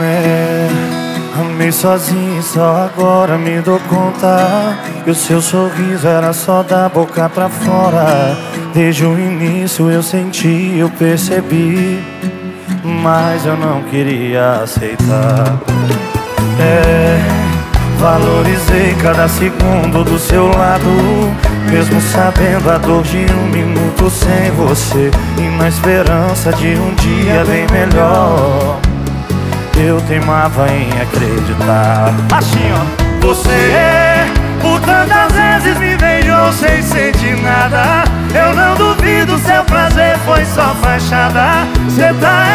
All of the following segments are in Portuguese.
É, amei sozinho, só agora me dou conta Que o seu sorriso era só da boca pra fora. Desde o início eu senti, eu percebi Mas eu não queria aceitar. É, valorizei cada segundo do seu lado Mesmo sabendo a dor de um minuto sem você E na esperança de um dia bem melhor. Eu teimava em acreditar. Assim ó Você por tantas vezes me beijou sem sentir nada. Eu não duvido, seu prazer foi só fachada. Cê tá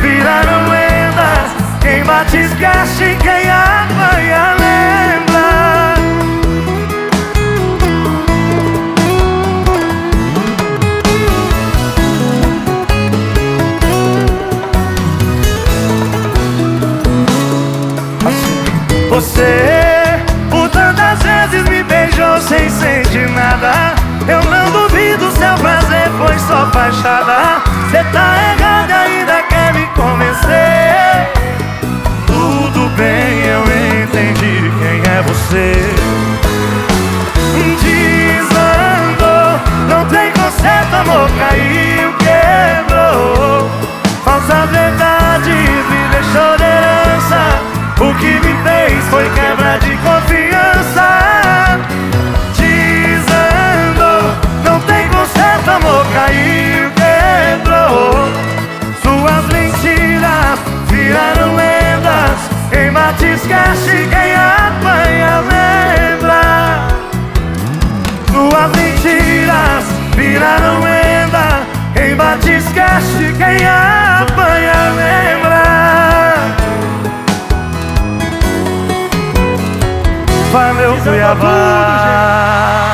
viraram lendas. Quem bate esquece, quem apanha Você por tantas vezes me beijou sem sentir nada. Eu não duvido, seu prazer foi só fachada você. Desandou, não tem conserto, amor caiu, quebrou. Falsa verdade me deixou de herança O que me foi quebra de confiança. Desandou, não tem conserto, amor caiu, quebrou. Suas mentiras viraram lendas Quem bate esquece, quem apanha lembra. Valeu Cuiabá